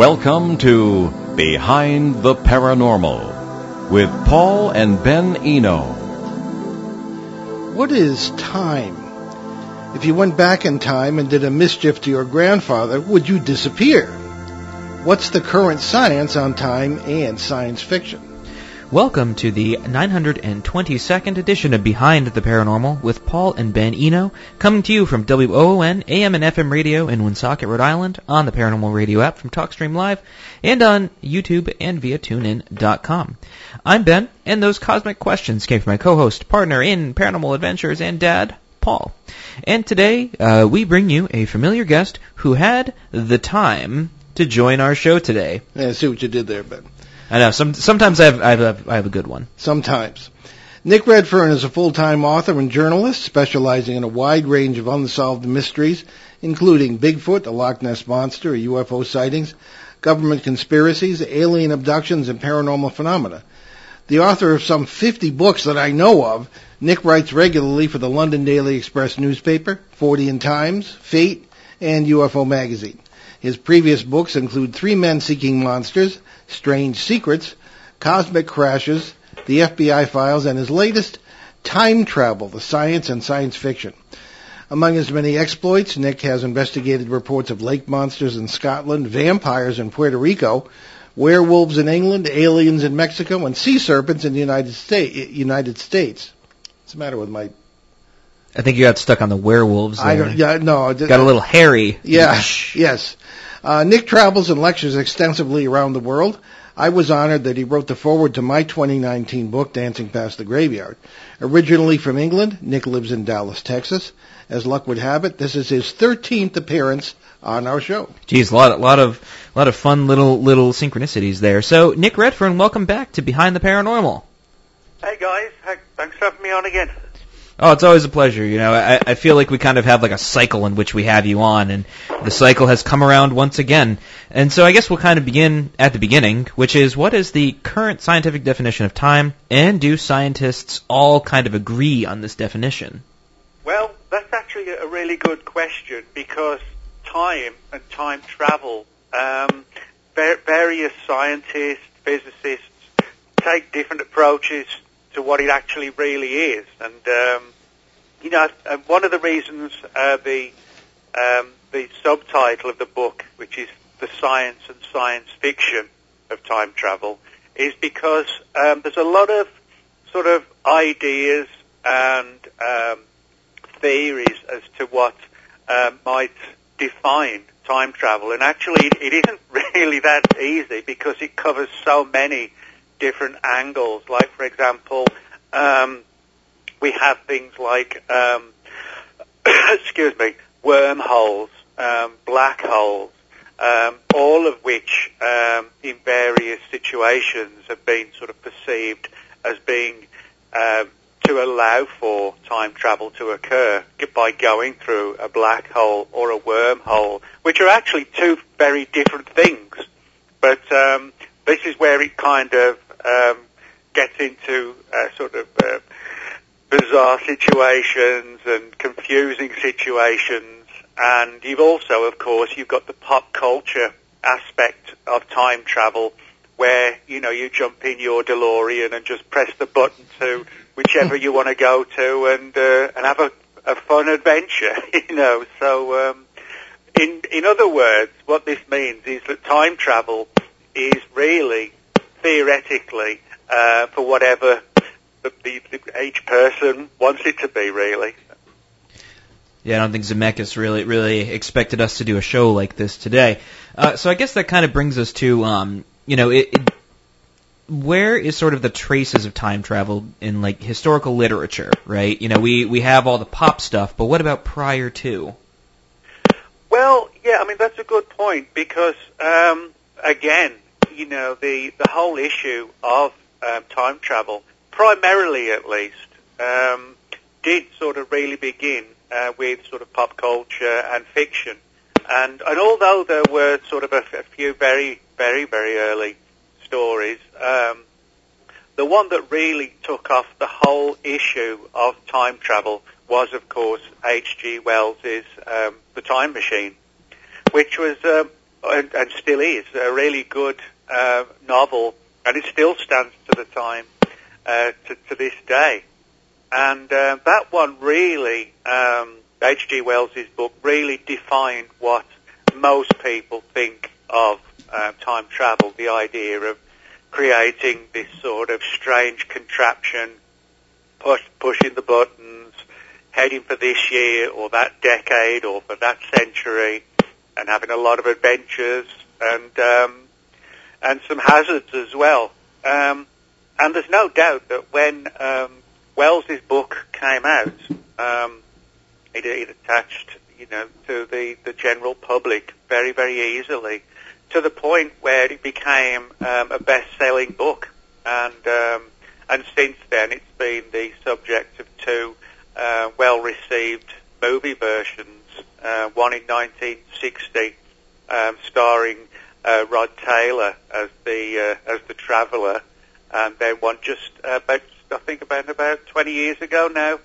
Welcome to Behind the Paranormal with Paul and Ben Eno. What is time? If you went back in time and did a mischief to your grandfather, would you disappear? What's the current science on time and science fiction? Welcome to the 922nd edition of Behind the Paranormal with Paul and Ben Eno, coming to you from WOON AM and FM radio in Woonsocket, Rhode Island, on the Paranormal Radio app from TalkStream Live, and on YouTube and via TuneIn.com. I'm Ben, and those cosmic questions came from my co-host, partner in Paranormal Adventures, and dad, Paul. And today, uh, we bring you a familiar guest who had the time to join our show today. Yeah, I see what you did there, Ben. I know. Some, sometimes I have, I, have, I have a good one. Sometimes. Nick Redfern is a full-time author and journalist specializing in a wide range of unsolved mysteries, including Bigfoot, the Loch Ness Monster, UFO sightings, government conspiracies, alien abductions, and paranormal phenomena. The author of some 50 books that I know of, Nick writes regularly for the London Daily Express newspaper, Fortean Times, Fate, and UFO magazine. His previous books include Three Men Seeking Monsters, Strange Secrets, Cosmic Crashes, The FBI Files, and his latest, Time Travel, the Science and Science Fiction. Among his many exploits, Nick has investigated reports of lake monsters in Scotland, vampires in Puerto Rico, werewolves in England, aliens in Mexico, and sea serpents in the United, Sta- United States. What's the matter with my... I think you got stuck on the werewolves. There. I don't, yeah, no. Got a little hairy. Yeah, yes. Uh, Nick travels and lectures extensively around the world. I was honored that he wrote the foreword to my 2019 book, Dancing Past the Graveyard. Originally from England, Nick lives in Dallas, Texas. As luck would have it, this is his 13th appearance on our show. Geez, a lot, a lot of, a lot of fun little, little synchronicities there. So, Nick Redfern, welcome back to Behind the Paranormal. Hey guys, thanks for having me on again. Oh, it's always a pleasure. You know, I, I feel like we kind of have like a cycle in which we have you on, and the cycle has come around once again. And so I guess we'll kind of begin at the beginning, which is what is the current scientific definition of time, and do scientists all kind of agree on this definition? Well, that's actually a really good question because time and time travel, um, various scientists, physicists take different approaches to what it actually really is. And um, you know, uh, one of the reasons uh, the um, the subtitle of the book, which is the science and science fiction of time travel, is because um, there's a lot of sort of ideas and um, theories as to what uh, might define time travel, and actually it, it isn't really that easy because it covers so many different angles. Like, for example, um, we have things like, um, excuse me, wormholes, um, black holes, um, all of which, um, in various situations, have been sort of perceived as being um, to allow for time travel to occur by going through a black hole or a wormhole, which are actually two very different things. But this is where it kind of um, gets into uh, sort of uh, bizarre situations and confusing situations. And you've also, of course, you've got the pop culture aspect of time travel where, you know, you jump in your DeLorean and just press the button to whichever you want to go to and, uh, and have a, a fun adventure, you know. So, um, in, in other words, what this means is that time travel is really theoretically, uh, for whatever the, the, the, each person wants it to be, really. Yeah, I don't think Zemeckis really really expected us to do a show like this today. Uh, so I guess that kind of brings us to, um, you know, it, it, where is sort of the traces of time travel in like historical literature, right? You know, we we have all the pop stuff, but what about prior to? Well, yeah, I mean that's a good point because um, again, you know, the, the whole issue of um, time travel, primarily at least, um, did sort of really begin uh, with sort of pop culture and fiction. And, and although there were sort of a, a few very, very, very early stories, um, the one that really took off the whole issue of time travel was, of course, H.G. Wells's um, The Time Machine, which was um, and, and still is a really good uh, novel, and it still stands to the time uh, to, to this day. And uh, that one really, um, H.G. Wells's book really defined what most people think of uh, time travel, the idea of creating this sort of strange contraption, push, pushing the buttons, heading for this year or that decade or for that century, and having a lot of adventures and um, and some hazards as well. Um, and there's no doubt that when um, Wells's book came out, um, it, it attached, you know, to the, the general public very, very easily, to the point where it became um, a best-selling book. And um, and since then, it's been the subject of two uh, well-received movie versions. Uh, one in 1960, um, starring uh, Rod Taylor as the uh, as the traveller, and then one just about I think about about 20 years ago now,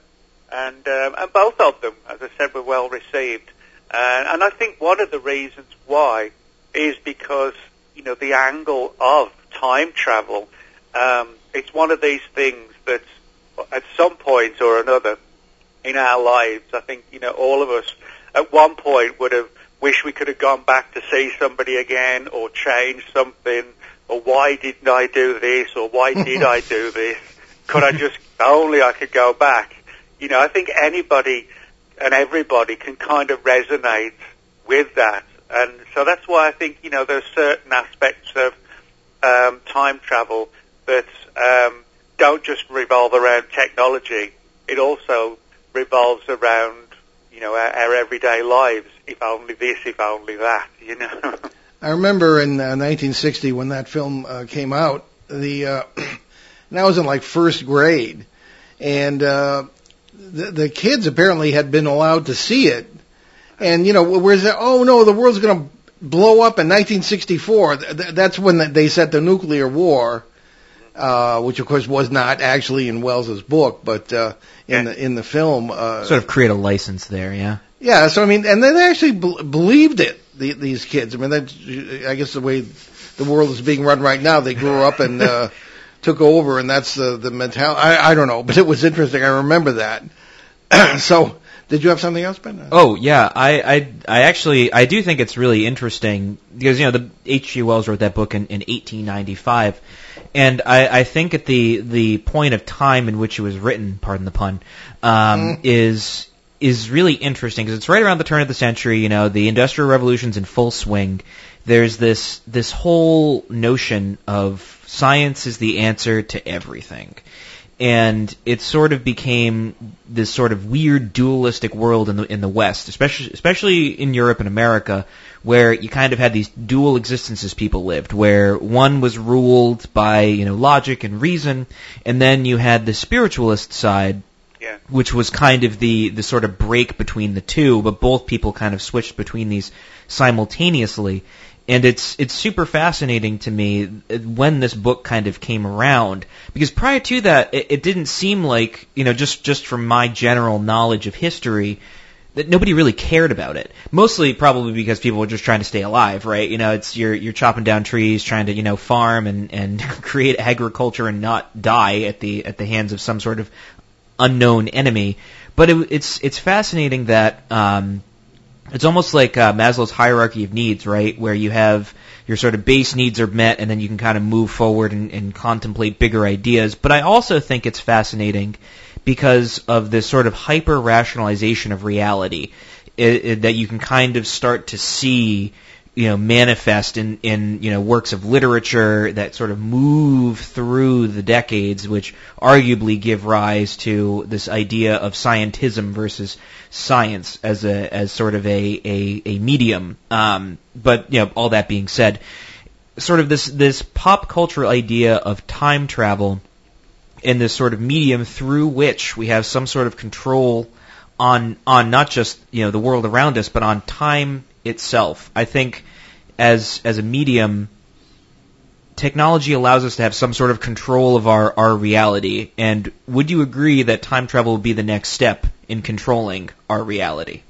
and um, and both of them, as I said, were well received, uh, and I think one of the reasons why is because you know the angle of time travel. Um, it's one of these things that at some point or another in our lives, I think you know all of us at one point would have wished we could have gone back to see somebody again or change something or why didn't I do this or why did I do this? Could I just only I could go back? You know, I think anybody and everybody can kind of resonate with that. And so that's why I think, you know, there's certain aspects of um, time travel that um, don't just revolve around technology. It also revolves around, you know, our, our everyday lives. If only this, if only that, you know. I remember in uh, 1960 when that film uh, came out, the uh, and I was in like first grade, and uh, the, the kids apparently had been allowed to see it, and you know, where's that? Oh no, the world's going to blow up in 1964. That's when they set the nuclear war. Uh, which of course was not actually in Wells's book, but uh, in the in the film, uh, Sort of create a license there, yeah. Yeah. So I mean, and they actually b- believed it. The, these kids. I mean, that's I guess the way the world is being run right now. They grew up and uh, took over, and that's the the mentality. I, I don't know, but it was interesting. I remember that. so, did you have something else, Ben? Oh yeah, I, I I actually I do think it's really interesting because you know the H.G. Wells wrote that book in, in 1895, and I, I think at the the point of time in which it was written, pardon the pun, um, Mm. is is really interesting because it's right around the turn of the century. You know, the Industrial Revolution's in full swing. There's this this whole notion of science is the answer to everything and it sort of became this sort of weird dualistic world in the in the West, especially especially in Europe and America, where you kind of had these dual existences people lived, where one was ruled by you know logic and reason, and then you had the spiritualist side, Yeah. which was kind of the the sort of break between the two, but both people kind of switched between these simultaneously. And it's it's super fascinating to me uh, when this book kind of came around because prior to that it, it didn't seem like you know just just from my general knowledge of history that nobody really cared about it. Mostly probably because people were just trying to stay alive, right? You know, it's you're you're chopping down trees, trying to you know farm and and create agriculture and not die at the at the hands of some sort of unknown enemy. But it, it's it's fascinating that um, it's almost like uh, Maslow's hierarchy of needs, right? Where you have your sort of base needs are met, and then you can kind of move forward and, and contemplate bigger ideas. But I also think it's fascinating because of this sort of hyper rationalization of reality i i that you can kind of start to see you know manifest in in you know works of literature that sort of move through the decades which arguably give rise to this idea of scientism versus science as a as sort of a a, a medium. Um but you know all that being said sort of this this pop culture idea of time travel in this sort of medium through which we have some sort of control on on not just you know the world around us, but on time itself. I think as as a medium, technology allows us to have some sort of control of our our reality. And would you agree that time travel would be the next step in controlling our reality?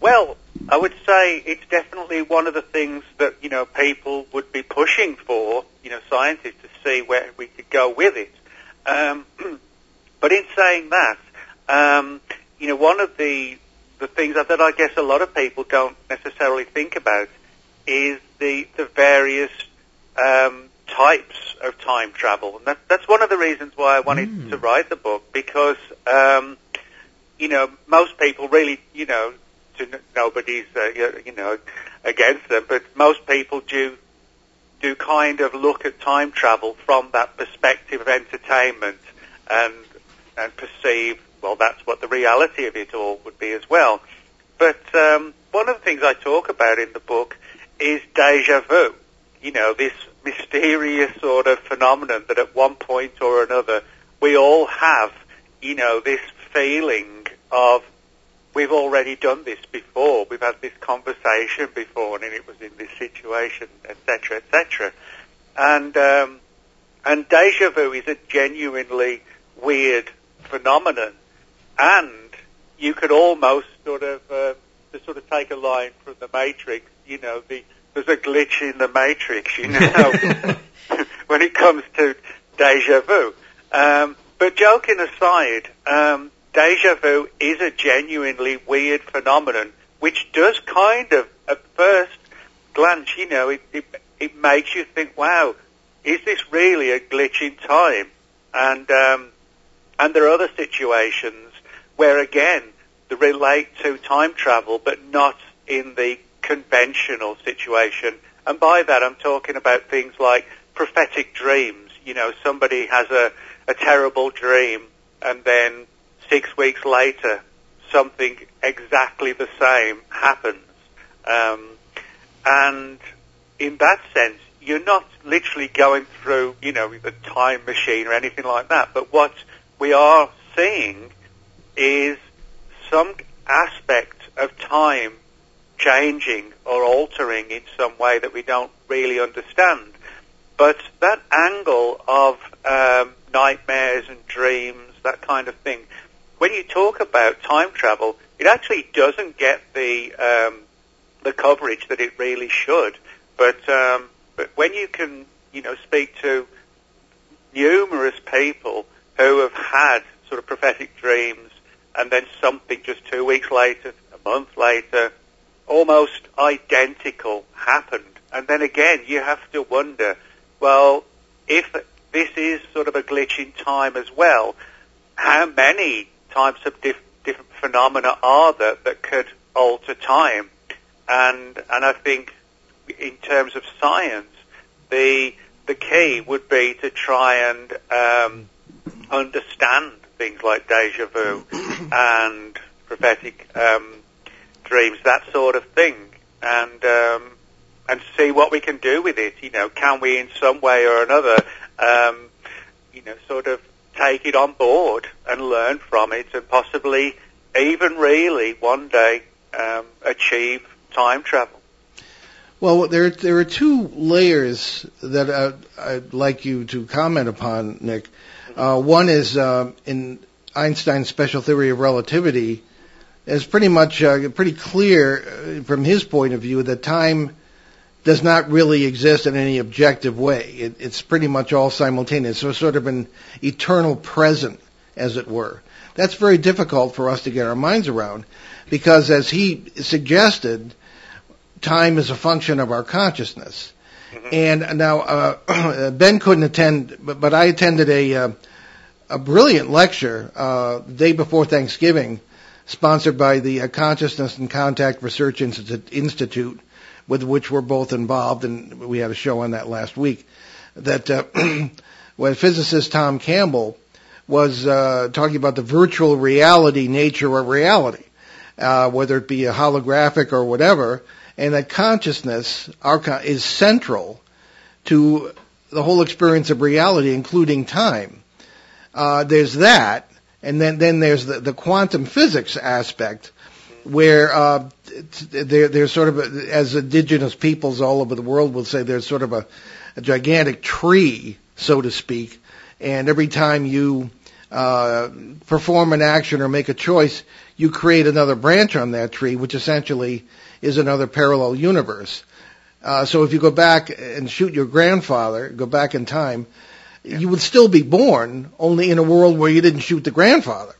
Well, I would say it's definitely one of the things that you know people would be pushing for, you know, scientists to see where we could go with it. Um, but in saying that, um, you know, one of the the things that I guess a lot of people don't necessarily think about is the the various um, types of time travel, and that, that's one of the reasons why I wanted mm. to write the book because um, you know most people really you know to nobody's uh, you know against them, but most people do do kind of look at time travel from that perspective of entertainment and and perceive well that's what the reality of it all would be as well. But um, one of the things I talk about in the book is deja vu. You know, this mysterious sort of phenomenon that at one point or another we all have, you know, this feeling of we've already done this before, we've had this conversation before, and it was in this situation, etc., etc. And um, and deja vu is a genuinely weird phenomenon, and you could almost sort of uh, to sort of take a line from the Matrix, you know, the there's a glitch in the Matrix, you know, when it comes to deja vu. Um, but joking aside, um, deja vu is a genuinely weird phenomenon, which does kind of, at first glance, you know, it, it, it makes you think, wow, is this really a glitch in time? And, um, and there are other situations where, again, they relate to time travel, but not in the conventional situation. And by that, I'm talking about things like prophetic dreams. You know, somebody has a, a terrible dream and then six weeks later, something exactly the same happens. Um, and in that sense, you're not literally going through, you know, the time machine or anything like that. But what we are seeing is some aspect of time changing or altering in some way that we don't really understand. But that angle of um, nightmares and dreams, that kind of thing, when you talk about time travel, it actually doesn't get the um, the coverage that it really should. But um, but when you can, you know, speak to numerous people who have had sort of prophetic dreams, and then something just two weeks later, a month later, almost identical happened, and then again you have to wonder, well, if this is sort of a glitch in time as well, how many types of diff- different phenomena are there that could alter time. And, and I think in terms of science, the, the key would be to try and um, understand things like deja vu and prophetic um, dreams, that sort of thing, and um, and see what we can do with it. You know, can we in some way or another, um, you know, sort of take it on board and learn from it and possibly even really one day um, achieve time travel. Well, there there are two layers that I, I'd like you to comment upon, Nick. Uh, one is uh, in Einstein's special theory of relativity, is pretty much uh, pretty clear uh, from his point of view that time does not really exist in any objective way. It, it's pretty much all simultaneous. So sort of an eternal present, as it were. That's very difficult for us to get our minds around because as he suggested, time is a function of our consciousness. Mm-hmm. And now, uh, Ben couldn't attend, but, but I attended a, uh, a brilliant lecture, uh, the day before Thanksgiving, sponsored by the Consciousness and Contact Research Institute with which we're both involved, and we had a show on that last week, that uh, when physicist Tom Campbell was uh, talking about the virtual reality nature of reality, uh, whether it be a holographic or whatever, and that consciousness is central to the whole experience of reality, including time. Uh, there's that, and then then there's the, the quantum physics aspect, where uh, there, there's sort of, a, as indigenous peoples all over the world will say, there's sort of a, a gigantic tree, so to speak, and every time you uh, perform an action or make a choice, you create another branch on that tree, which essentially is another parallel universe. Uh, so if you go back and shoot your grandfather, go back in time, yeah. you would still be born, only in a world where you didn't shoot the grandfather.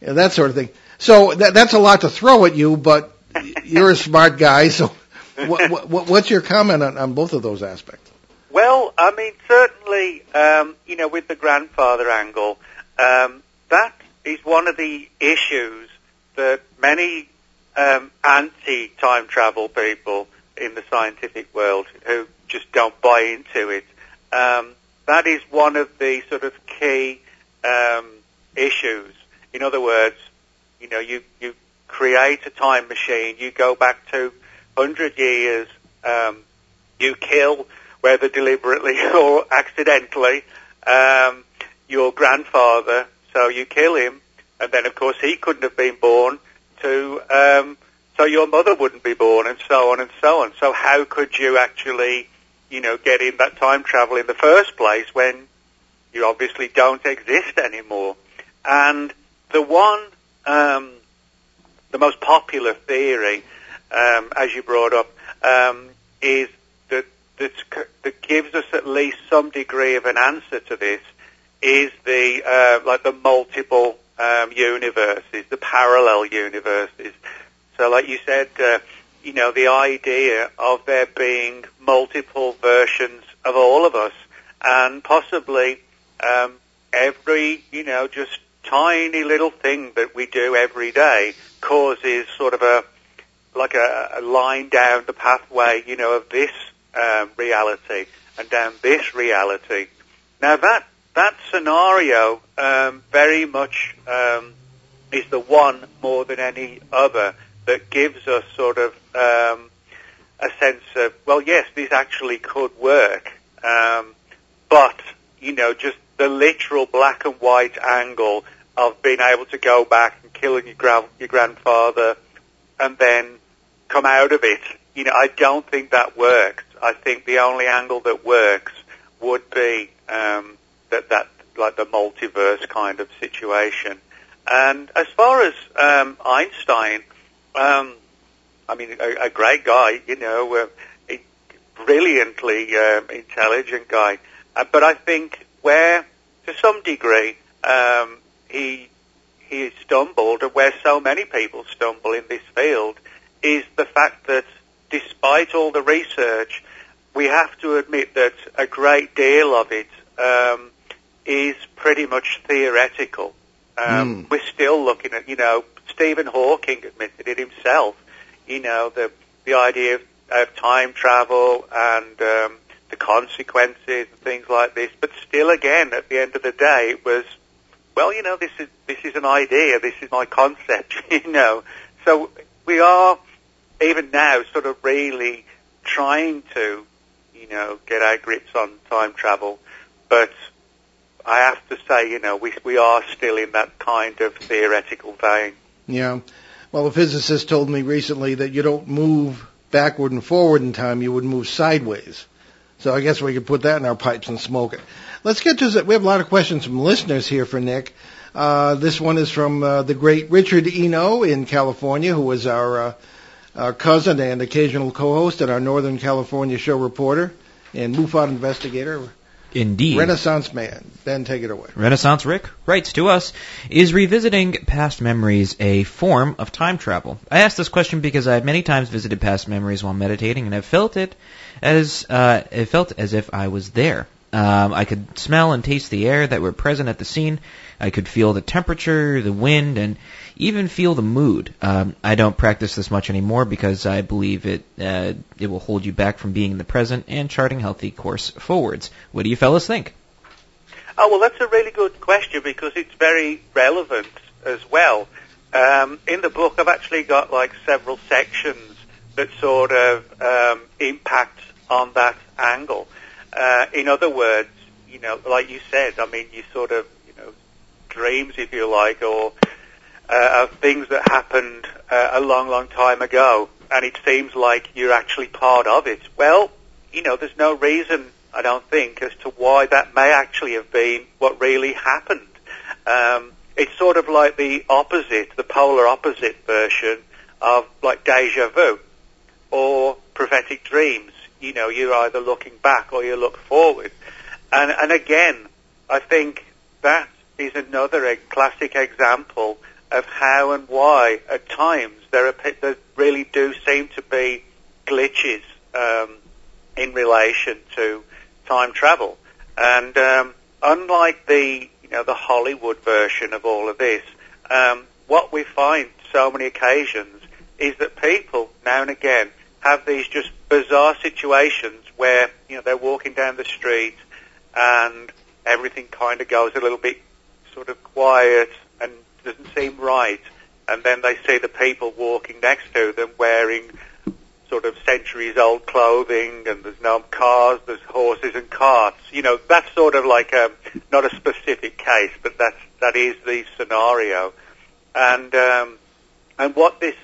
Know, that sort of thing. So that, that's a lot to throw at you, but you're a smart guy. So what, what, what's your comment on, on both of those aspects? Well, I mean, certainly, um, you know, with the grandfather angle, um, that is one of the issues that many um, anti-time travel people in the scientific world who just don't buy into it. Um, that is one of the sort of key um, issues. In other words, you know, you, you create a time machine, you go back to 100 years, um, you kill, whether deliberately or accidentally, um, your grandfather, so you kill him, and then of course he couldn't have been born to um, so your mother wouldn't be born, and so on and so on. So how could you actually, you know, getting that time travel in the first place when you obviously don't exist anymore? And the one, um, the most popular theory, um, as you brought up, um, is that that gives us at least some degree of an answer to this. Is the uh, like the multiple um, universes, the parallel universes so like you said, uh, you know, the idea of there being multiple versions of all of us and possibly um, every, you know, just tiny little thing that we do every day causes sort of a, like a, a line down the pathway, you know, of this um, reality and down this reality. Now that, that scenario um, very much um, is the one more than any other that gives us sort of um, a sense of, well, yes, this actually could work, um, but you know, just the literal black and white angle of being able to go back and killing your, gra- your grandfather and then come out of it. You know, I don't think that works. I think the only angle that works would be um, that that like the multiverse kind of situation. And as far as um, Einstein, um, I mean, a, a great guy, you know, uh, a brilliantly uh, intelligent guy. Uh, but I think where, to some degree, um, he he stumbled, and where so many people stumble in this field, is the fact that despite all the research, we have to admit that a great deal of it um, is pretty much theoretical. Um, mm. We're still looking at, you know, Stephen Hawking admitted it himself. You know, the the idea of, of time travel and um, the consequences and things like this. But still, again, at the end of the day, it was, well, you know, this is this is an idea. This is my concept. You know, so we are even now sort of really trying to, you know, get our grips on time travel, but I have to say, you know, we we are still in that kind of theoretical vein. Yeah. Well, a physicist told me recently that you don't move backward and forward in time, you would move sideways. So I guess we could put that in our pipes and smoke it. Let's get to, we have a lot of questions from listeners here for Nick. Uh, this one is from uh, the great Richard Eno in California, who was our, uh, our cousin and occasional co-host and our Northern California show reporter and MUFON investigator. Indeed. Renaissance Man. Ben, take it away. Renaissance Rick writes to us, is revisiting past memories a form of time travel? I ask this question because I have many times visited past memories while meditating and have felt it as, uh, it felt as if I was there. Um, I could smell and taste the air that were present at the scene. I could feel the temperature, the wind, and even feel the mood. Um, I don't practice this much anymore because I believe it uh, it will hold you back from being in the present and charting healthy course forwards. What do you fellas think? Oh well, that's a really good question because it's very relevant as well. Um, in the book, I've actually got like several sections that sort of um, impact on that angle. Uh, in other words, you know, like you said, I mean, you sort of, you know, dreams, if you like, or uh, of things that happened uh, a long, long time ago, and it seems like you're actually part of it. Well, you know, there's no reason, I don't think, as to why that may actually have been what really happened. Um, it's sort of like the opposite, the polar opposite version of like deja vu or prophetic dreams. You know, you're either looking back or you look forward. And, and again, I think that is another classic example of how and why at times there, are, there really do seem to be glitches um, in relation to time travel. And um, unlike the you know the Hollywood version of all of this, um, what we find so many occasions is that people now and again have these just bizarre situations where you know they're walking down the street and everything kind of goes a little bit sort of quiet doesn't seem right, and then they see the people walking next to them wearing sort of centuries old clothing and there's no cars, there's horses and carts. You know, that's sort of like a, not a specific case, but that's, that is the scenario. And, um, and what this,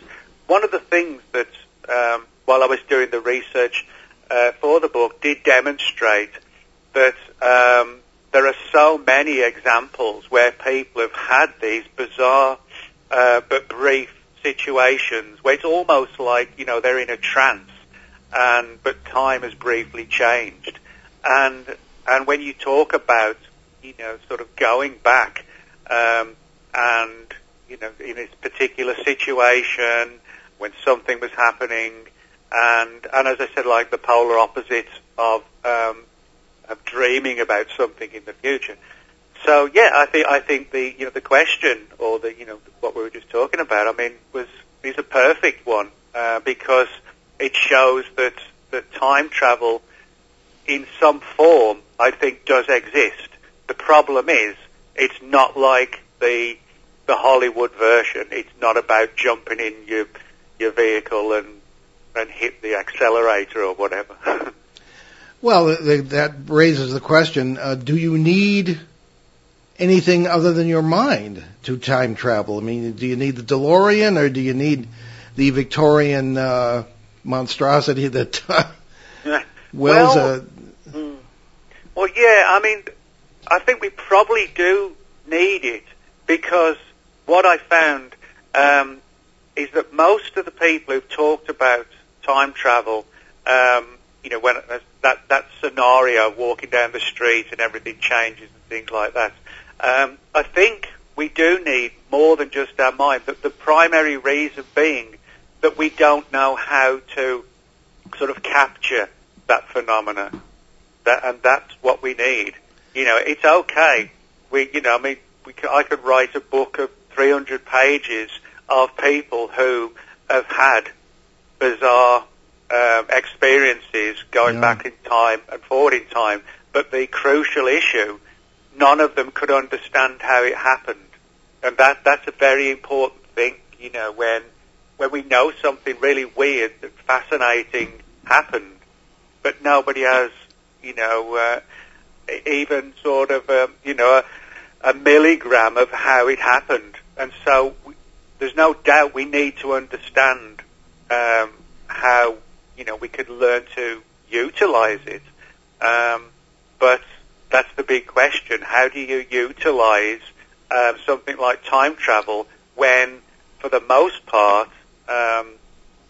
one of the things that, um, while I was doing the research, uh, for the book did demonstrate that, um, there are so many examples where people have had these bizarre, uh, but brief situations where it's almost like you know they're in a trance, and but time has briefly changed, and and when you talk about you know sort of going back, um, and you know in this particular situation when something was happening, and and as I said, like the polar opposite of um, of dreaming about something in the future. So yeah, I think I think the you know the question or the you know what we were just talking about, I mean, was is a perfect one uh, because it shows that that time travel in some form I think does exist. The problem is it's not like the the Hollywood version. It's not about jumping in your your vehicle and and hit the accelerator or whatever. well, that raises the question: uh, Do you need anything other than your mind to time travel? I mean, do you need the DeLorean or do you need the Victorian uh, monstrosity that uh, Wells? Well, uh, hmm. well, yeah. I mean, I think we probably do need it because what I found um, is that most of the people who've talked about time travel, um, you know, when that that scenario, walking down the street and everything changes and things like that, um, I think we do need more than just our mind, but the primary reason being that we don't know how to sort of capture that phenomena. That, and that's what we need. You know, it's okay. We, you know, I mean, I could write a book of 300 pages of people who have had bizarre um, experiences going yeah. back in time and forward in time. But the crucial issue none of them could understand how it happened. And that, that's a very important thing, you know, when, when we know something really weird and fascinating happened, but nobody has, you know, uh, even sort of, um, you know, a, a milligram of how it happened. And so we, there's no doubt we need to understand um, how, you know, we could learn to utilize it. Um, but that's the big question. How do you utilize um, something like time travel when, for the most part, um,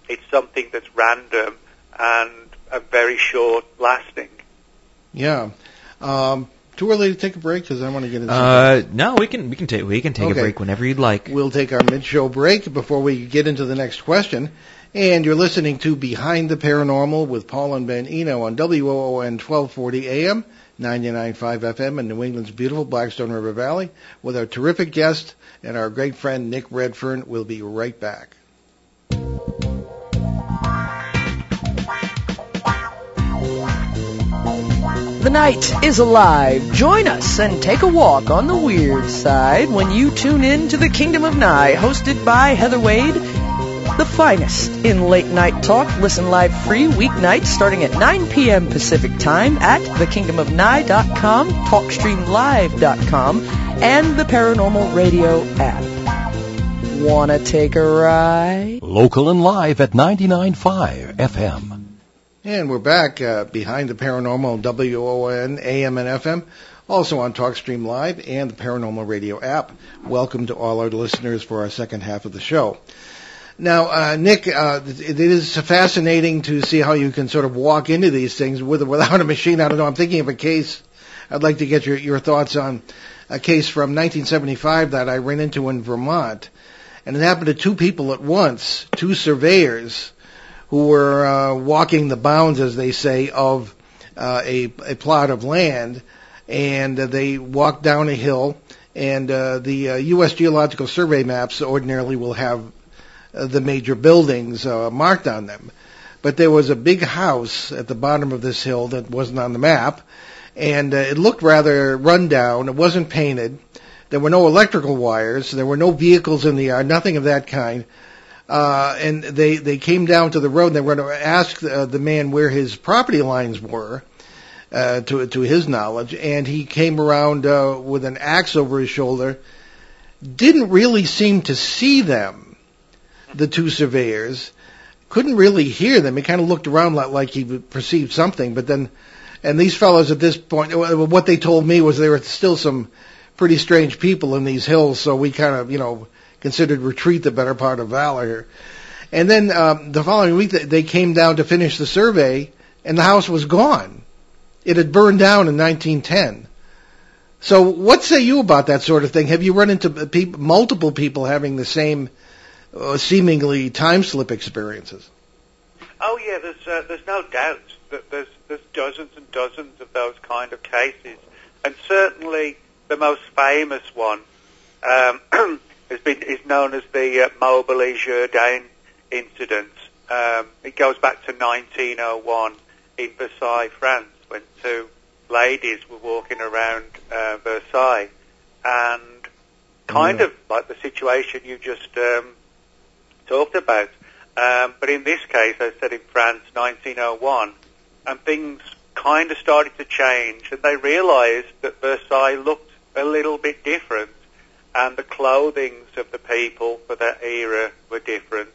it's something that's random and a very short lasting? Yeah. Um, too early to take a break because I want to get into. Uh, no, we can we can take we can take okay. a break whenever you'd like. We'll take our mid-show break before we get into the next question. And you're listening to Behind the Paranormal with Paul and Ben Eno on WOON 1240 AM 99.5 FM in New England's beautiful Blackstone River Valley with our terrific guest and our great friend Nick Redfern. We'll be right back. The night is alive. Join us and take a walk on the weird side when you tune in to the Kingdom of Nye, hosted by Heather Wade the finest in late night talk. Listen live free weeknights starting at 9 p.m. Pacific time at thekingdomofnye.com, talkstreamlive.com, and the Paranormal Radio app. Wanna take a ride? Local and live at 99.5 FM. And we're back uh, behind the paranormal WOON AM and FM also on TalkStream Live and the Paranormal Radio app. Welcome to all our listeners for our second half of the show. Now, uh, Nick, uh, it is fascinating to see how you can sort of walk into these things with or without a machine. I don't know. I'm thinking of a case. I'd like to get your your thoughts on a case from 1975 that I ran into in Vermont, and it happened to two people at once, two surveyors who were uh, walking the bounds, as they say, of uh, a, a plot of land, and they walked down a hill. And uh, the uh, U.S. Geological Survey maps ordinarily will have the major buildings uh, marked on them. But there was a big house at the bottom of this hill that wasn't on the map, and uh, it looked rather run down. It wasn't painted. There were no electrical wires. There were no vehicles in the yard, nothing of that kind. Uh, and they, they came down to the road and they were going to ask uh, the man where his property lines were, uh, to, to his knowledge. And he came around, uh, with an axe over his shoulder. Didn't really seem to see them, the two surveyors. Couldn't really hear them. He kind of looked around like, he perceived something, but then, and these fellows at this point, what they told me was there were still some pretty strange people in these hills, so we kind of, you know, considered retreat the better part of valor here. And then um, the following week, they came down to finish the survey, and the house was gone. It had burned down in 1910. So, what say you about that sort of thing? Have you run into people, multiple people having the same uh, seemingly time slip experiences? Oh yeah, there's uh, there's no doubt that there's there's dozens and dozens of those kind of cases, and certainly the most famous one um, has been is known as the uh, Moberly Jourdain incident. Um, it goes back to 1901 in Versailles, France, when two ladies were walking around uh, Versailles, and kind Yeah. of like the situation you just um, talked about. Um, but in this case, I said in France, 1901, and things kind of started to change, and they realised that Versailles looked a little bit different, and the clothings of the people for that era were different.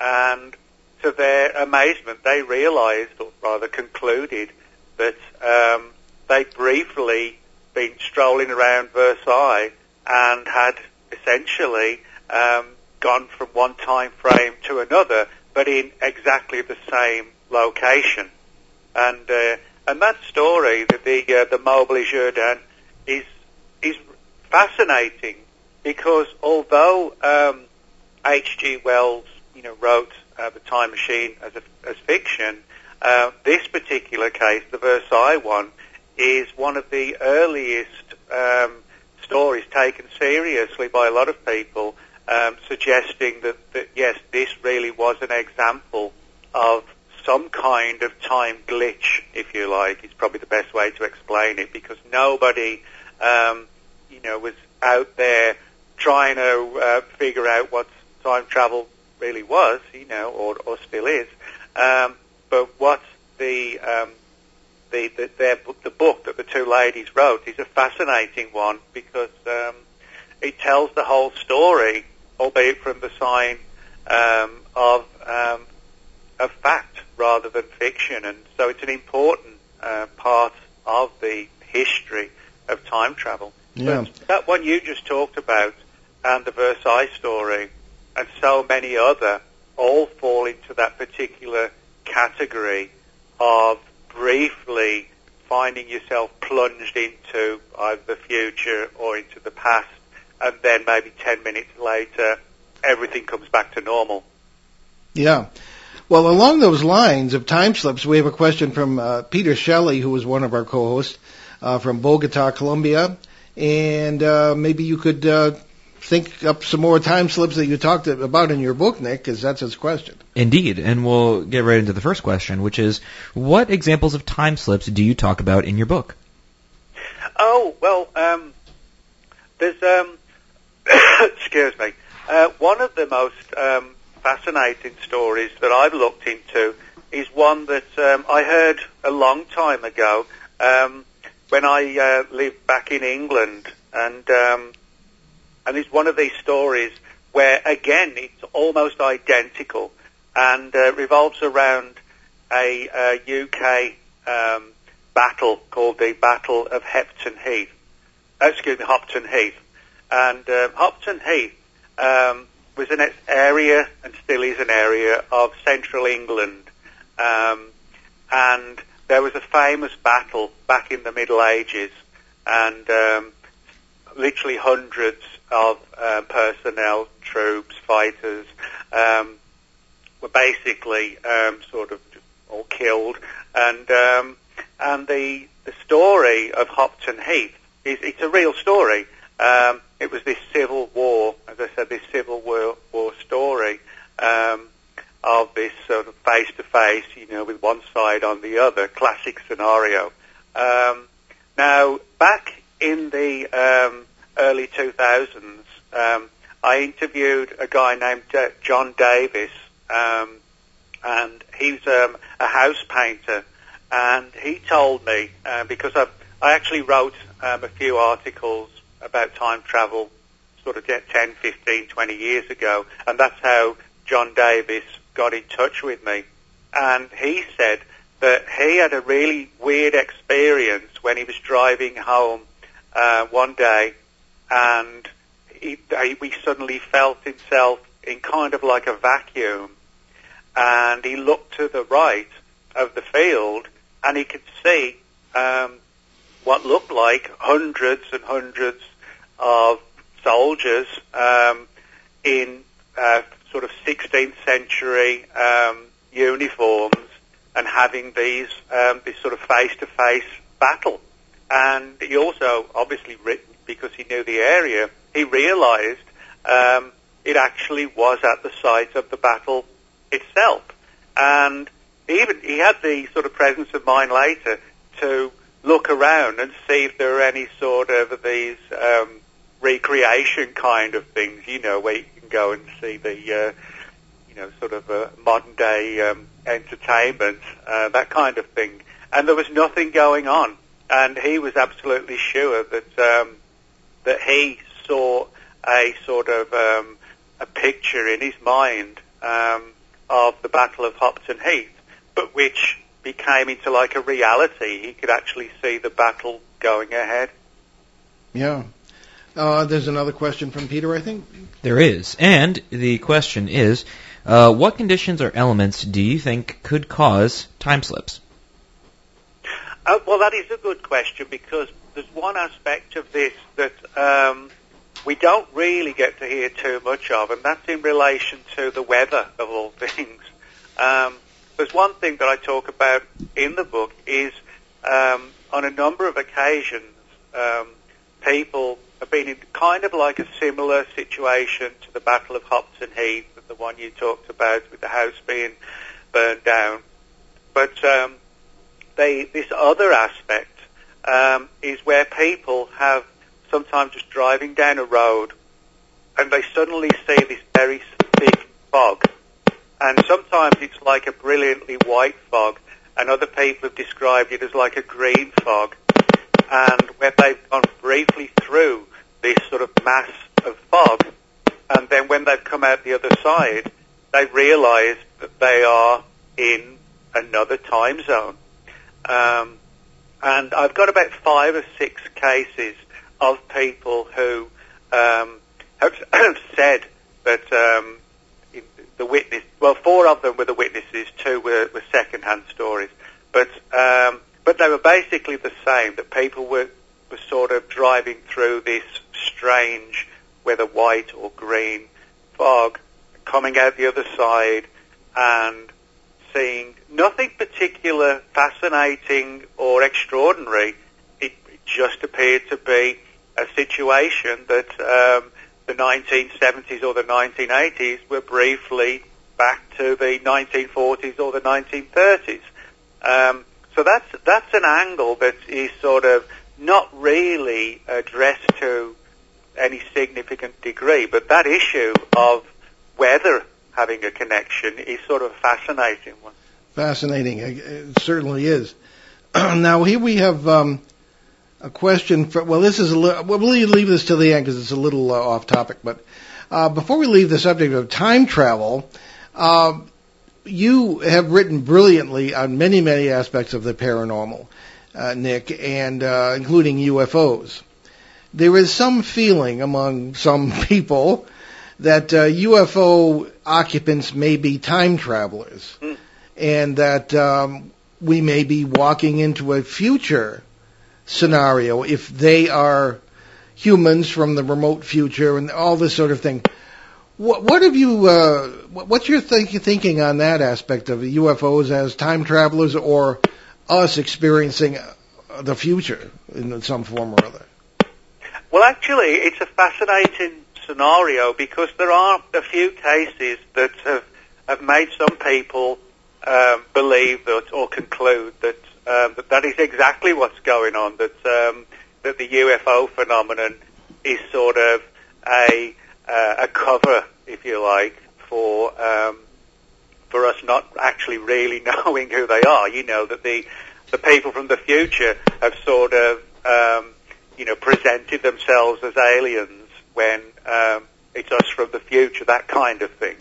And to their amazement, they realised, or rather concluded, that um, they'd briefly been strolling around Versailles and had essentially um, gone from one time frame to another, but in exactly the same location. And uh, and that story, the the, uh, the Moberly Jourdain, is is fascinating because although um, H.G. Wells, you know, wrote uh, the Time Machine as a, as fiction, uh, this particular case, the Versailles one, is one of the earliest um, stories taken seriously by a lot of people, um, suggesting that, that yes, this really was an example of some kind of time glitch, if you like, is probably the best way to explain it, because nobody, um, you know, was out there trying to uh, figure out what time travel really was, you know, or, or still is. Um, but what the um, the, the, their, the book that the two ladies wrote is a fascinating one because um, it tells the whole story, albeit from the sign um, of um, of fact rather than fiction, and so it's an important uh, part of the history of time travel. Yeah. But that one you just talked about, and the Versailles story, and so many other, all fall into that particular category of briefly finding yourself plunged into either the future or into the past, and then maybe 10 minutes later, everything comes back to normal. Yeah. Well, along those lines of time slips, we have a question from uh, Peter Shelley, who was one of our co-hosts uh, from Bogota, Colombia, and uh, maybe you could uh, think up some more time slips that you talked about in your book, Nick, because that's his question. Indeed, and we'll get right into the first question, which is, what examples of time slips do you talk about in your book? Oh, well, um, there's, um, excuse me, uh, one of the most um, fascinating stories that I've looked into is one that um, I heard a long time ago um, when I uh, lived back in England, and um, and it's one of these stories where again it's almost identical and uh, revolves around a, uh UK um, battle called the Battle of Hepton Heath. Uh, excuse me, Hopton Heath. And uh, Hopton Heath um, was an area, and still is an area, of central England. Um, and there was a famous battle back in the Middle Ages, and um, literally hundreds of uh, personnel, troops, fighters, um, were basically um, sort of all killed, and um, and the the story of Hopton Heath is it's a real story. Um, it was this civil war, as I said, this civil war, war story um, of this sort of face to face, you know, with one side on the other, classic scenario. Um, now, back in the um, early 2000s, um, I interviewed a guy named uh, John Davis, um, and he's a house painter, and he told me uh, because I I actually wrote a few articles about time travel sort of 10, 15, 20 years ago, and that's how John Davis got in touch with me. And he said that he had a really weird experience when he was driving home uh, one day, and he, he suddenly felt himself in kind of like a vacuum, and he looked to the right of the field, and he could see um, what looked like hundreds and hundreds of soldiers um, in uh, sort of 16th century um, uniforms and having these um, this sort of face-to-face battle. And he also, obviously, because he knew the area, he realised um, it actually was at the site of the battle itself. And even he had the sort of presence of mind later to look around and see if there are any sort of these um, recreation kind of things, you know, where you can go and see the, uh, you know, sort of uh, modern day um, entertainment, uh, that kind of thing. And there was nothing going on, and he was absolutely sure that um, that he saw a sort of um, a picture in his mind um, of the Battle of Hopton Heath, but which became into like a reality. He could actually see the battle going ahead. Yeah. Uh, there's another question from Peter, I think. There is, and the question is, uh, what conditions or elements do you think could cause time slips? Uh, well, that is a good question because there's one aspect of this that um, we don't really get to hear too much of, and that's in relation to the weather of all things. Um, there's one thing that I talk about in the book is um, on a number of occasions, um, people have been in kind of like a similar situation to the Battle of Hopton Heath, the one you talked about with the house being burned down. But um, they, this other aspect um, is where people have sometimes just driving down a road and they suddenly see this very thick fog and sometimes it's like a brilliantly white fog, and other people have described it as like a green fog. And where they've gone briefly through this sort of mass of fog, and then when they've come out the other side, they realise that they are in another time zone. Um, and I've got about five or six cases of people who um, have, have said that um, the witness. Well, four of them were the witnesses. Two were, were second-hand stories, but um, but they were basically the same. That people were were sort of driving through this strange, whether white or green fog, coming out the other side, and seeing nothing particular fascinating or extraordinary. It, just appeared to be a situation that um, the 1970s or the 1980s were briefly back to the 1940s or the 1930s. Um, so that's that's an angle that is sort of not really addressed to any significant degree, but that issue of weather having a connection is sort of a fascinating one. Fascinating, it certainly is. now here we have um, a question for, well, this is a little, Well, we'll leave this till the end because it's a little uh, off topic, but uh, before we leave the subject of time travel, uh, you have written brilliantly on many, many aspects of the paranormal. uh, Nick, and uh, including UFOs. There is some feeling among some people that uh, UFO occupants may be time travelers, Mm. and that um, we may be walking into a future scenario if they are humans from the remote future and all this sort of thing. What, what have you? Uh, what's your think, thinking on that aspect of UFOs as time travelers, or us experiencing the future in some form or other? Well, actually, it's a fascinating scenario because there are a few cases that have, have made some people um, believe that or conclude that, um, that that is exactly what's going on. That um, that the UFO phenomenon is sort of a uh, a cover, if you like, for um, for us not actually really knowing who they are. You know that the the people from the future have sort of um, you know presented themselves as aliens when um, it's us from the future, that kind of thing.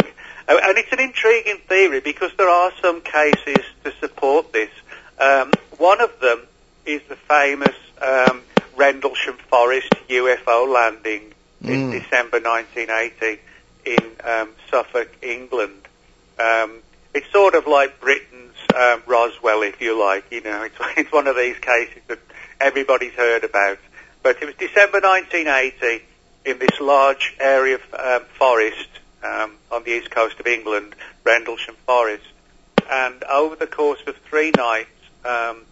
Uh, and it's an intriguing theory because there are some cases to support this. Um, one of them is the famous um, Rendlesham Forest UFO landing in Mm. December 1980 in um, Suffolk, England. Um, it's sort of like Britain's um, Roswell, if you like. You know, it's, it's one of these cases that everybody's heard about. But it was December 1980 in this large area of um, forest um, on the east coast of England, Rendlesham Forest. And over the course of three nights, um,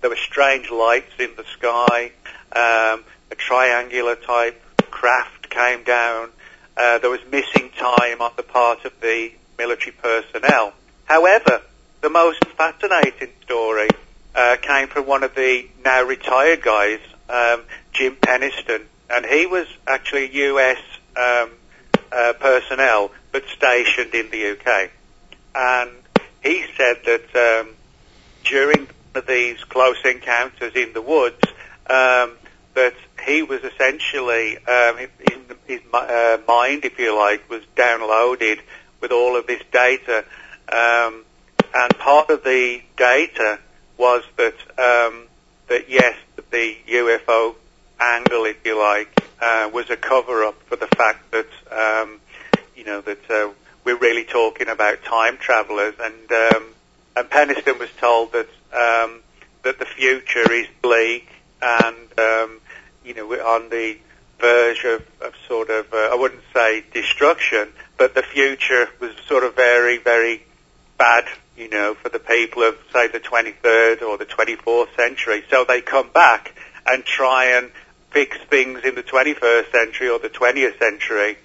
there were strange lights in the sky. Um, a triangular type craft came down. Uh, there was missing time on the part of the military personnel. However, the most fascinating story uh, came from one of the now retired guys, um, Jim Penniston, and he was actually U.S. Um, uh, personnel but stationed in the UK. And he said that um, during these close encounters in the woods, um, that he was essentially um, his, his uh, mind, if you like, was downloaded with all of this data, um, and part of the data was that um, that yes, the UFO angle, if you like, uh, was a cover-up for the fact that um, you know that uh, we're really talking about time travelers, and um, and Penniston was told that um, that the future is bleak and um, you know we're on the verge of, of sort of uh, I wouldn't say destruction, but the future was sort of very very bad, you know, for the people of say the 23rd or the 24th century. So they come back and try and fix things in the 21st century or the 20th century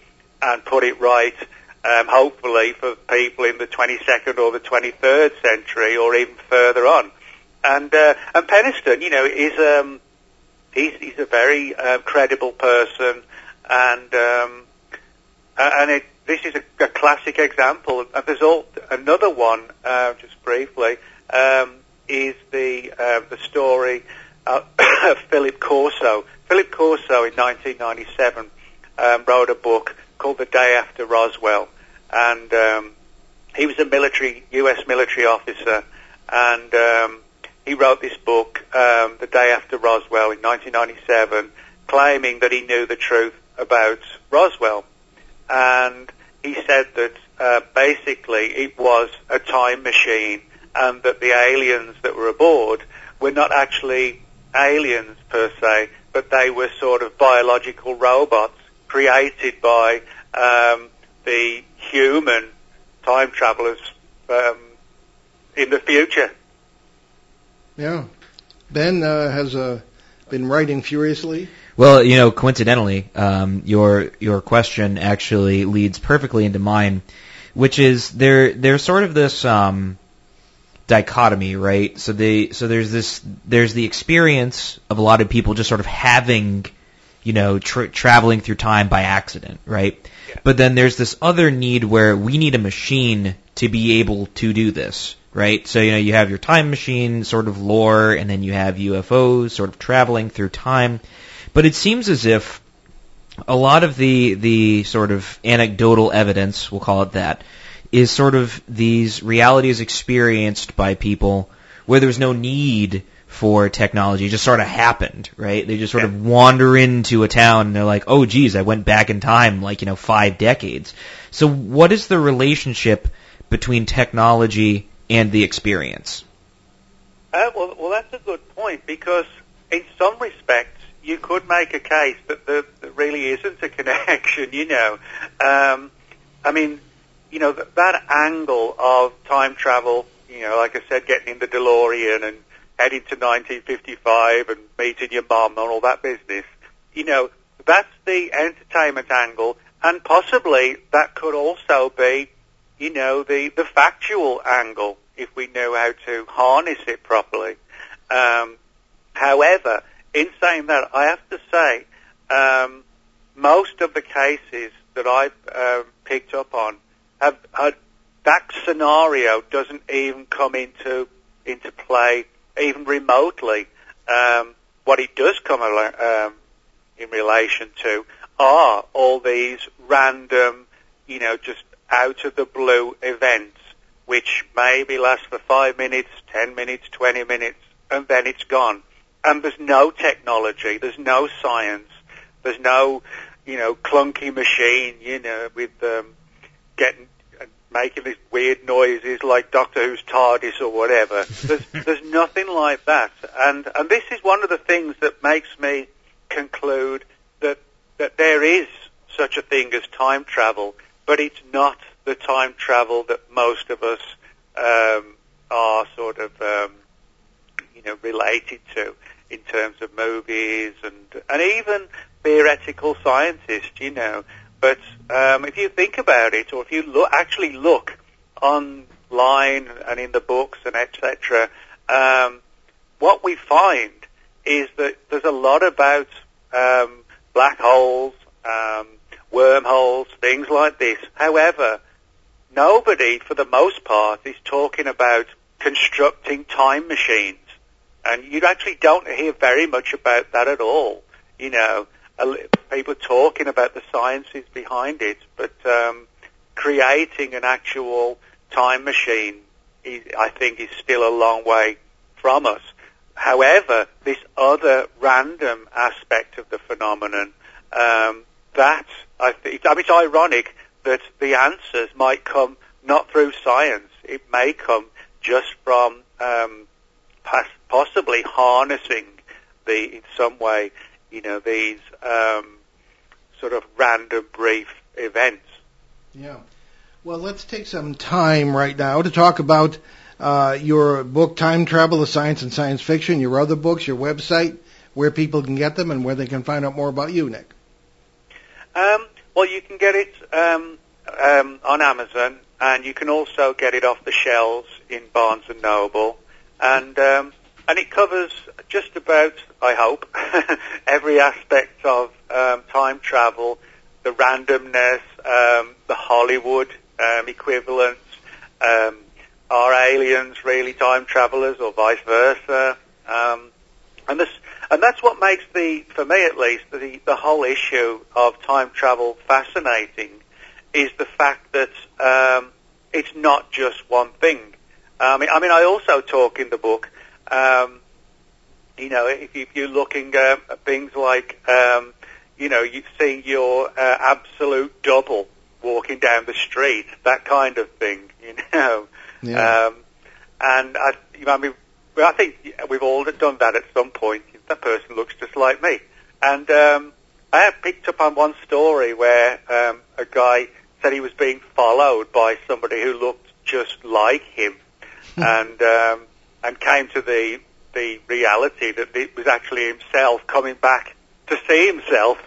and put it right. Um, hopefully for people in the 22nd or the 23rd century or even further on. And uh, and Penniston, you know, is um, he's he's a very uh, credible person, and um, and it, this is a, a classic example. And there's all, another one, uh, just briefly, um, is the uh, the story of Philip Corso. Philip Corso in 1997 um, wrote a book called The Day After Roswell, and um, he was a military U.S. military officer, and um, he wrote this book um, the day after Roswell in 1997, claiming that he knew the truth about Roswell, and he said that uh, basically it was a time machine, and that the aliens that were aboard were not actually aliens per se, but they were sort of biological robots created by um, the human time travelers um, in the future. Yeah. Ben uh, has uh, been writing furiously. Well, you know, coincidentally, um, your your question actually leads perfectly into mine, which is there there's sort of this um, dichotomy, right? So they so there's this there's the experience of a lot of people just sort of having, you know, tra- traveling through time by accident, right? But then there's this other need where we need a machine to be able to do this, right? So you know, you have your time machine sort of lore, and then you have UFOs sort of traveling through time. But it seems as if a lot of the the sort of anecdotal evidence, we'll call it that, is sort of these realities experienced by people where there's no need for technology just sort of happened, right? They just sort of wander into a town and they're like, oh geez, I went back in time like, you know, five decades. So what is the relationship between technology and the experience? Uh, well, well, that's a good point because in some respects you could make a case that there, there really isn't a connection. You know, um, I mean, you know that, that angle of time travel. You know, like I said, getting in the DeLorean and heading to 1955 and meeting your mum and all that business. You know, that's the entertainment angle, and possibly that could also be, you know, the the factual angle if we know how to harness it properly. Um, however, in saying that, I have to say, um, most of the cases that I've uh, picked up on have, have that scenario doesn't even come into into play even remotely. Um, what it does come um, in relation to are all these random, you know, just out of the blue events which maybe last for five minutes, ten minutes, twenty minutes, and then it's gone. And there's no technology, there's no science, there's no, you know, clunky machine, you know, with um, getting making these weird noises like Doctor Who's TARDIS or whatever. There's there's nothing like that, and and this is one of the things that makes me conclude that that there is such a thing as time travel, but it's not the time travel that most of us um, are sort of um, you know related to in terms of movies and and even theoretical scientists, you know. But um, if you think about it, or if you look, actually look online and in the books and etc., um, what we find is that there's a lot about um, black holes, um, wormholes, things like this. However, nobody, for the most part, is talking about constructing time machines. And you actually don't hear very much about that at all. You know, people talking about the sciences behind it, but um, creating an actual time machine, is, I think, is still a long way from us. However, this other random aspect of the phenomenon, um, that I think, I mean, it's ironic that the answers might come not through science. It may come just from um, possibly harnessing the, in some way, you know, these um, sort of random brief events. Yeah. Well, let's take some time right now to talk about uh, your book, Time Travel, the Science and Science Fiction, your other books, your website, where people can get them, and where they can find out more about you, Nick. Um, well, you can get it um, um, on Amazon, and you can also get it off the shelves in Barnes and Noble, and um, and it covers just about, I hope, every aspect of um, time travel, the randomness, um, the Hollywood um, equivalents. Um, are aliens really time travelers, or vice versa? Um, and this and that's what makes the, for me at least, the, the whole issue of time travel fascinating is the fact that um, it's not just one thing. I mean, I mean, I also talk in the book, um, you know, if, if you're looking uh, at things like, um, you know, you've seen your uh, absolute double walking down the street, that kind of thing, you know. Yeah. Um, and I, you know, I mean, I think we've all done that at some point that person looks just like me. And um, I have picked up on one story where um, a guy said he was being followed by somebody who looked just like him, hmm. and um, and came to the the reality that it was actually himself coming back to see himself.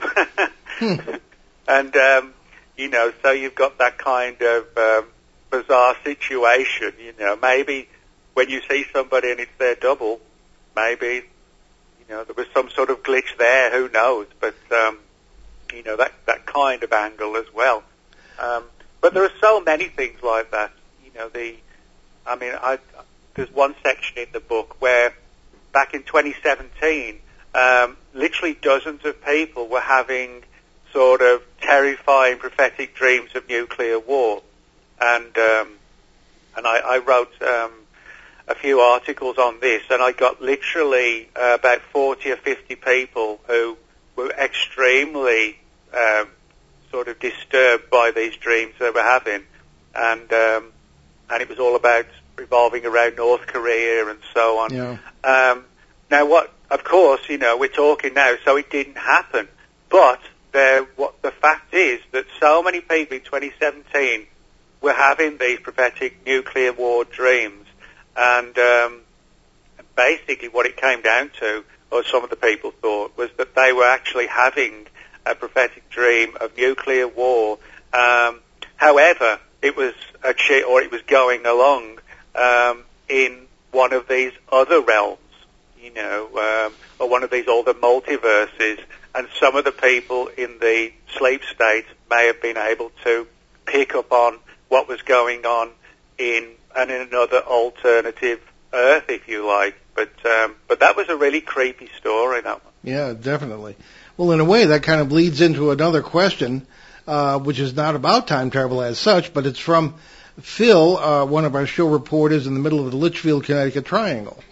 Hmm. and um, you know, so you've got that kind of um, bizarre situation. You know, maybe when you see somebody and it's their double, maybe you know, there was some sort of glitch there. Who knows? But um, you know, that that kind of angle as well. Um, but there are so many things like that. You know, the I mean, I, there's one section in the book where back in 2017, um, literally dozens of people were having sort of terrifying prophetic dreams of nuclear war, and um, and I, I wrote um, a few articles on this, and I got literally uh, about 40 or 50 people who were extremely um, sort of disturbed by these dreams they were having, and um, and it was all about revolving around North Korea and so on. Yeah. Um, now, what? Of course, you know we're talking now, so it didn't happen. But there, what the fact is that so many people in 2017 were having these prophetic nuclear war dreams, and um, basically what it came down to, or some of the people thought, was that they were actually having a prophetic dream of nuclear war. Um, however, it was a or it was going along um, in one of these other realms, you know, um, or one of these other multiverses, and some of the people in the sleep state may have been able to pick up on what was going on in and in another alternative Earth, if you like. But um, but that was a really creepy story. That one. Yeah, definitely. Well, in a way, that kind of leads into another question, uh, which is not about time travel as such, but it's from Phil, uh, one of our show reporters in the middle of the Litchfield, Connecticut Triangle.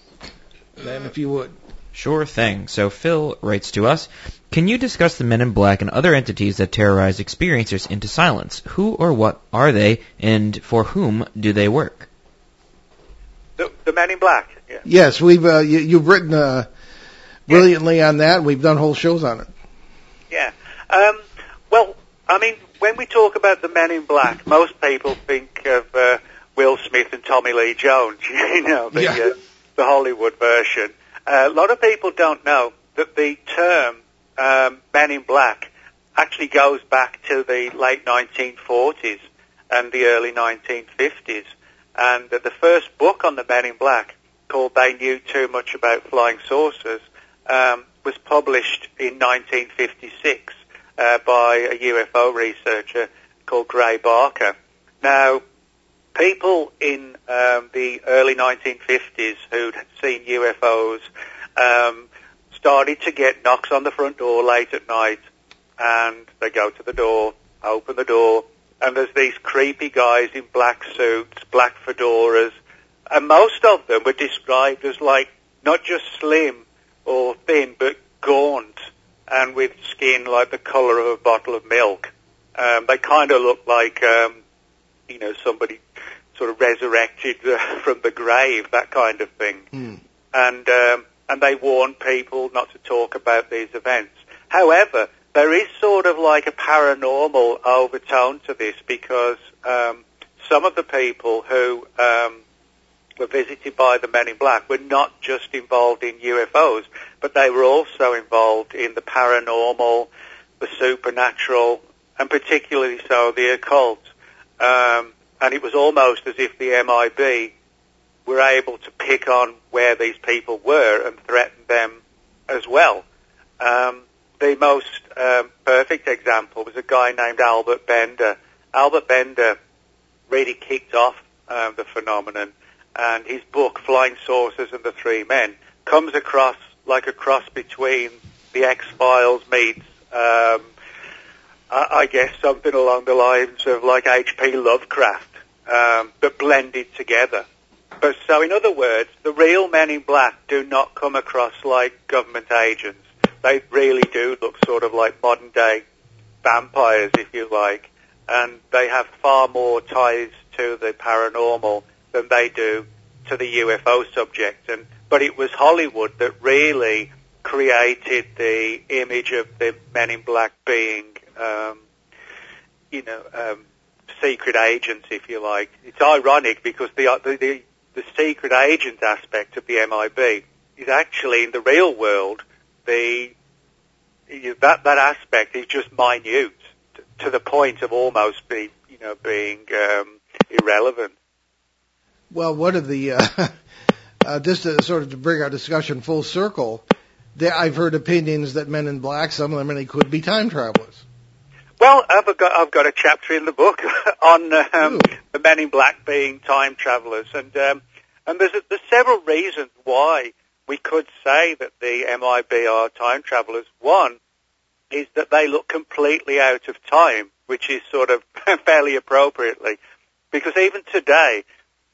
Then, if you would. Sure thing. So Phil writes to us, can you discuss the men in black and other entities that terrorize experiencers into silence? Who or what are they, and for whom do they work? The, the Men in Black. Yeah. Yes, we've uh, you, you've written uh, brilliantly on that. We've done whole shows on it. Yeah. Um, well, I mean, when we talk about the Men in Black, most people think of uh, Will Smith and Tommy Lee Jones. You know, the Yeah. uh, the Hollywood version. Uh, a lot of people don't know that the term um, Men in Black actually goes back to the late 1940s and the early 1950s. And that the first book on the Men in Black, called "They Knew Too Much About Flying Saucers," um, was published in 1956 uh, by a UFO researcher called Gray Barker. Now, people in um, the early 1950s who'd seen UFOs um, started to get knocks on the front door late at night, and they go to the door, open the door, and there's these creepy guys in black suits, black fedoras, and most of them were described as like not just slim or thin, but gaunt and with skin like the colour of a bottle of milk. Um, they kind of look like, um, you know, somebody sort of resurrected uh, from the grave, that kind of thing. Hmm. And um, and they warn people not to talk about these events. However, there is sort of like a paranormal overtone to this because um, some of the people who um, were visited by the Men in Black were not just involved in UFOs, but they were also involved in the paranormal, the supernatural, and particularly so the occult. Um, and it was almost as if the MIB were able to pick on where these people were and threaten them as well. Um, the most um, perfect example was a guy named Albert Bender. Albert Bender really kicked off um, the phenomenon, and his book Flying Saucers and the Three Men comes across like a cross between the X Files meets, um, I, I guess, something along the lines of like H.P. Lovecraft, um, but blended together. But so, in other words, the real Men in Black do not come across like government agents. They really do look sort of like modern day vampires, if you like, and they have far more ties to the paranormal than they do to the UFO subject. And but it was Hollywood that really created the image of the Men in Black being, um, you know, um, secret agents, if you like. It's ironic because the, the the the secret agent aspect of the MIB is actually in the real world the that that aspect is just minute to, to the point of almost being you know being um, irrelevant. Well, one of the uh, uh, just to sort of to bring our discussion full circle, there, I've heard opinions that Men in Black, some of them, really could be time travelers. Well, I've got I've got a chapter in the book on um, the Men in Black being time travelers, and um, and there's a, there's several reasons why we could say that the MIB are time travelers. One is that they look completely out of time, which is sort of fairly appropriately, because even today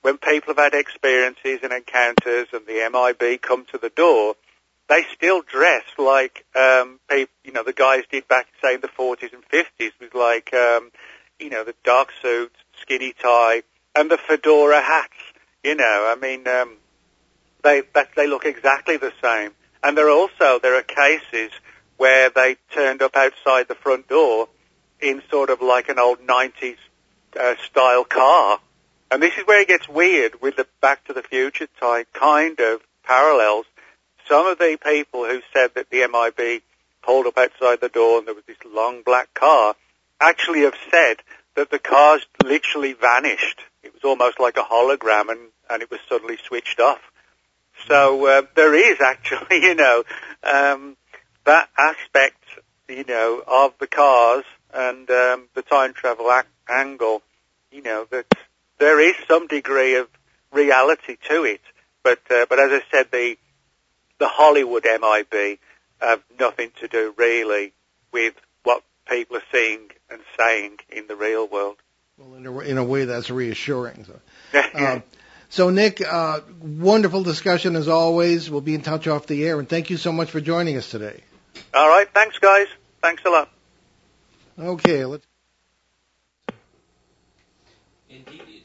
when people have had experiences and encounters and the MIB come to the door, they still dress like um, people, you know, the guys did back, say, in the 40s and 50s with like, um, you know, the dark suits, skinny tie, and the fedora hats. You know, I mean, um, they that, they look exactly the same. And there are also there are cases where they turned up outside the front door in sort of like an old 90s uh, style car. And this is where it gets weird with the Back to the Future type kind of parallels. Some of the people who said that the MIB pulled up outside the door and there was this long black car actually have said that the cars literally vanished. It was almost like a hologram and, and it was suddenly switched off. So uh, there is actually, you know, um, that aspect, you know, of the cars and um, the time travel ac- angle, you know, that there is some degree of reality to it. But uh, but as I said, the the Hollywood MIB have nothing to do really with what people are seeing and saying in the real world. Well, in a, in a way, that's reassuring. So, um, so Nick, uh, wonderful discussion as always. We'll be in touch off the air, and thank you so much for joining us today. All right, thanks, guys. Thanks a lot. Okay, let's. Indeed.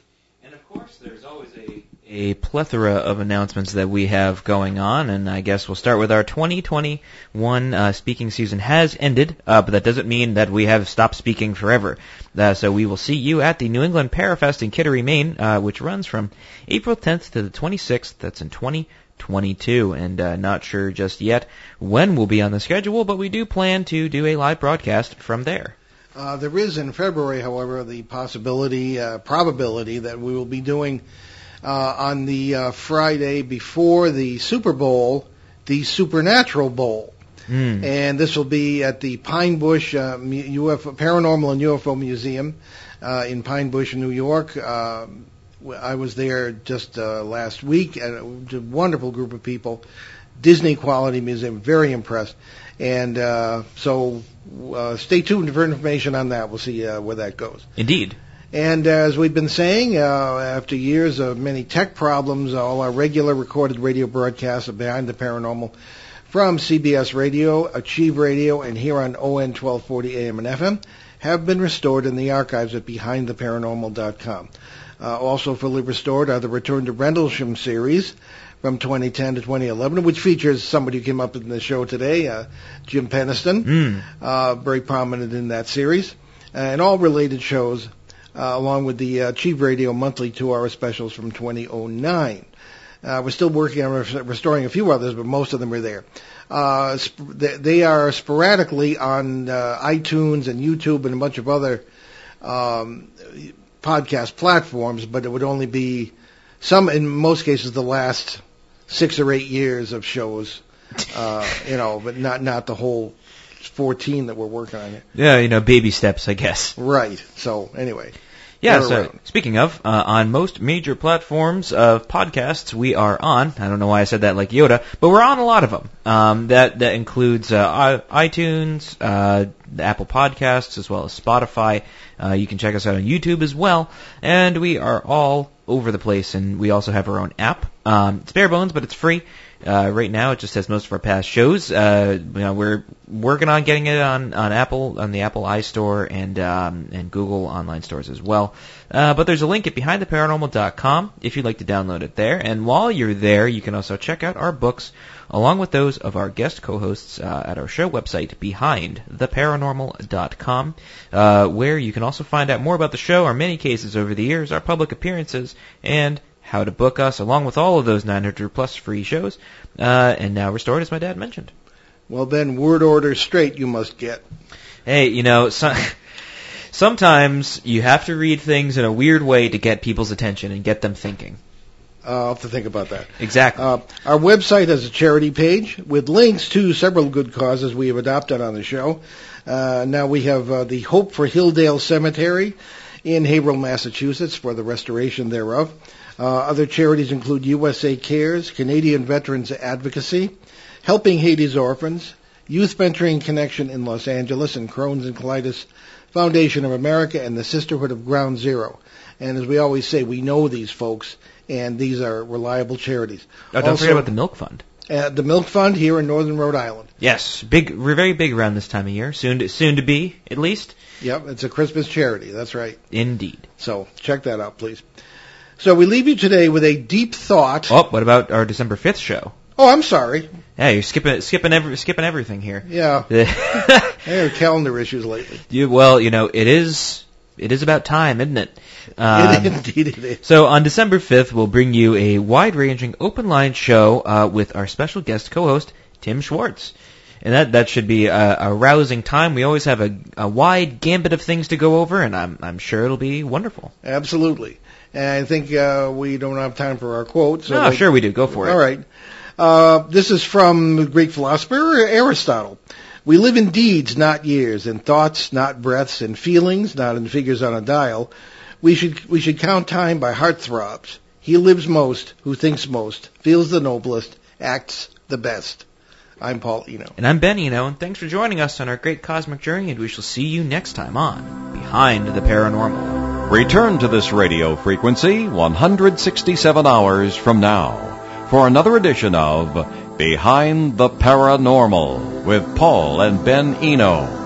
Course, there's always a, a plethora of announcements that we have going on, and I guess we'll start with our 2021 uh, speaking season has ended, uh, but that doesn't mean that we have stopped speaking forever. Uh, so we will see you at the New England Parafest in Kittery, Maine, uh, which runs from April 10th to the 26th. That's in 2022, and uh, not sure just yet when we'll be on the schedule, but we do plan to do a live broadcast from there. Uh, there is in February, however, the possibility, uh, probability that we will be doing uh, on the uh, Friday before the Super Bowl, the Supernatural Bowl. Mm. And this will be at the Pine Bush uh, UFO, Paranormal and UFO Museum uh, in Pine Bush, New York. Uh, I was there just uh, last week, and was a wonderful group of people. Disney quality museum, very impressed. And uh, so uh, stay tuned for information on that. We'll see uh, where that goes. Indeed. And as we've been saying, uh, after years of many tech problems, all our regular recorded radio broadcasts of Behind the Paranormal from CBS Radio, Achieve Radio, and here on WOON 1240 AM and FM have been restored in the archives at BehindTheParanormal.com. Uh, also fully restored are the Return to Rendlesham series from 2010 to 2011, which features somebody who came up in the show today, uh, Jim Penniston, Mm. uh, very prominent in that series, and all related shows, uh, along with the uh, Achieve Radio monthly two-hour specials from 2009. Uh, we're still working on res- restoring a few others, but most of them are there. Uh, sp- they, they are sporadically on uh, iTunes and YouTube and a bunch of other um, podcast platforms, but it would only be some, in most cases, the last six or eight years of shows, uh, you know, but not not the whole 14 that we're working on here. Yeah, you know, baby steps, I guess. Right. So anyway, Yeah, so around. speaking of, uh, on most major platforms of podcasts, we are on. I don't know why I said that like Yoda, but we're on a lot of them. Um, that that includes uh, iTunes, uh, the Apple Podcasts, as well as Spotify. Uh, you can check us out on YouTube as well, and we are all over the place. And we also have our own app. Um, it's bare bones, but it's free. Uh, right now, it just has most of our past shows. Uh, you know, we're working on getting it on, on Apple, on the Apple iStore and um, and Google online stores as well. Uh, but there's a link at behindtheparanormal.com if you'd like to download it there. And while you're there, you can also check out our books along with those of our guest co-hosts uh, at our show website, behindtheparanormal.com, uh, where you can also find out more about the show, our many cases over the years, our public appearances, and how to book us, along with all of those 900 plus free shows. Uh, and now restored, as my dad mentioned. well then, word order straight you must get. Hey, you know, so, sometimes you have to read things in a weird way to get people's attention and get them thinking. Uh, I'll have to think about that. Exactly. Uh, our website has a charity page with links to several good causes we have adopted on the show. Uh, now we have uh, the Hope for Hilldale Cemetery in Haverhill, Massachusetts for the restoration thereof. Uh, other charities include USA Cares, Canadian Veterans Advocacy, Helping Haiti's Orphans, Youth Mentoring Connection in Los Angeles, and Crohn's and Colitis Foundation of America, and the Sisterhood of Ground Zero. And as we always say, we know these folks, and these are reliable charities. Oh, don't Also- forget about the Milk Fund. Uh, the Milk Fund here in Northern Rhode Island. Yes, big. We're very big around this time of year. Soon, to, soon to be, at least. Yep, it's a Christmas charity. That's right. Indeed. So check that out, please. So we leave you today with a deep thought. Oh, what about our December fifth show? Oh, I'm sorry. Yeah, you're skipping, skipping, every, skipping everything here. Yeah, there are calendar issues lately. you, well, you know, it is, it is about time, isn't it? Um, Indeed, it is. So on December 5th, we'll bring you a wide-ranging open line show uh, with our special guest co-host Tim Schwartz. And that that should be a, a rousing time. We always have a, a wide gambit of things to go over, and I'm I'm sure it'll be wonderful. Absolutely. And I think uh, we don't have time for our quote. So oh, we'll- sure we do. Go for it. All right. Uh, this is from the Greek philosopher Aristotle. We live in deeds, not years, in thoughts, not breaths, in feelings, not in figures on a dial. We should we should count time by heart throbs. He lives most, who thinks most, feels the noblest, acts the best. I'm Paul Eno. And I'm Ben Eno, and thanks for joining us on our great cosmic journey, and we shall see you next time on Behind the Paranormal. Return to this radio frequency 167 hours from now for another edition of Behind the Paranormal with Paul and Ben Eno.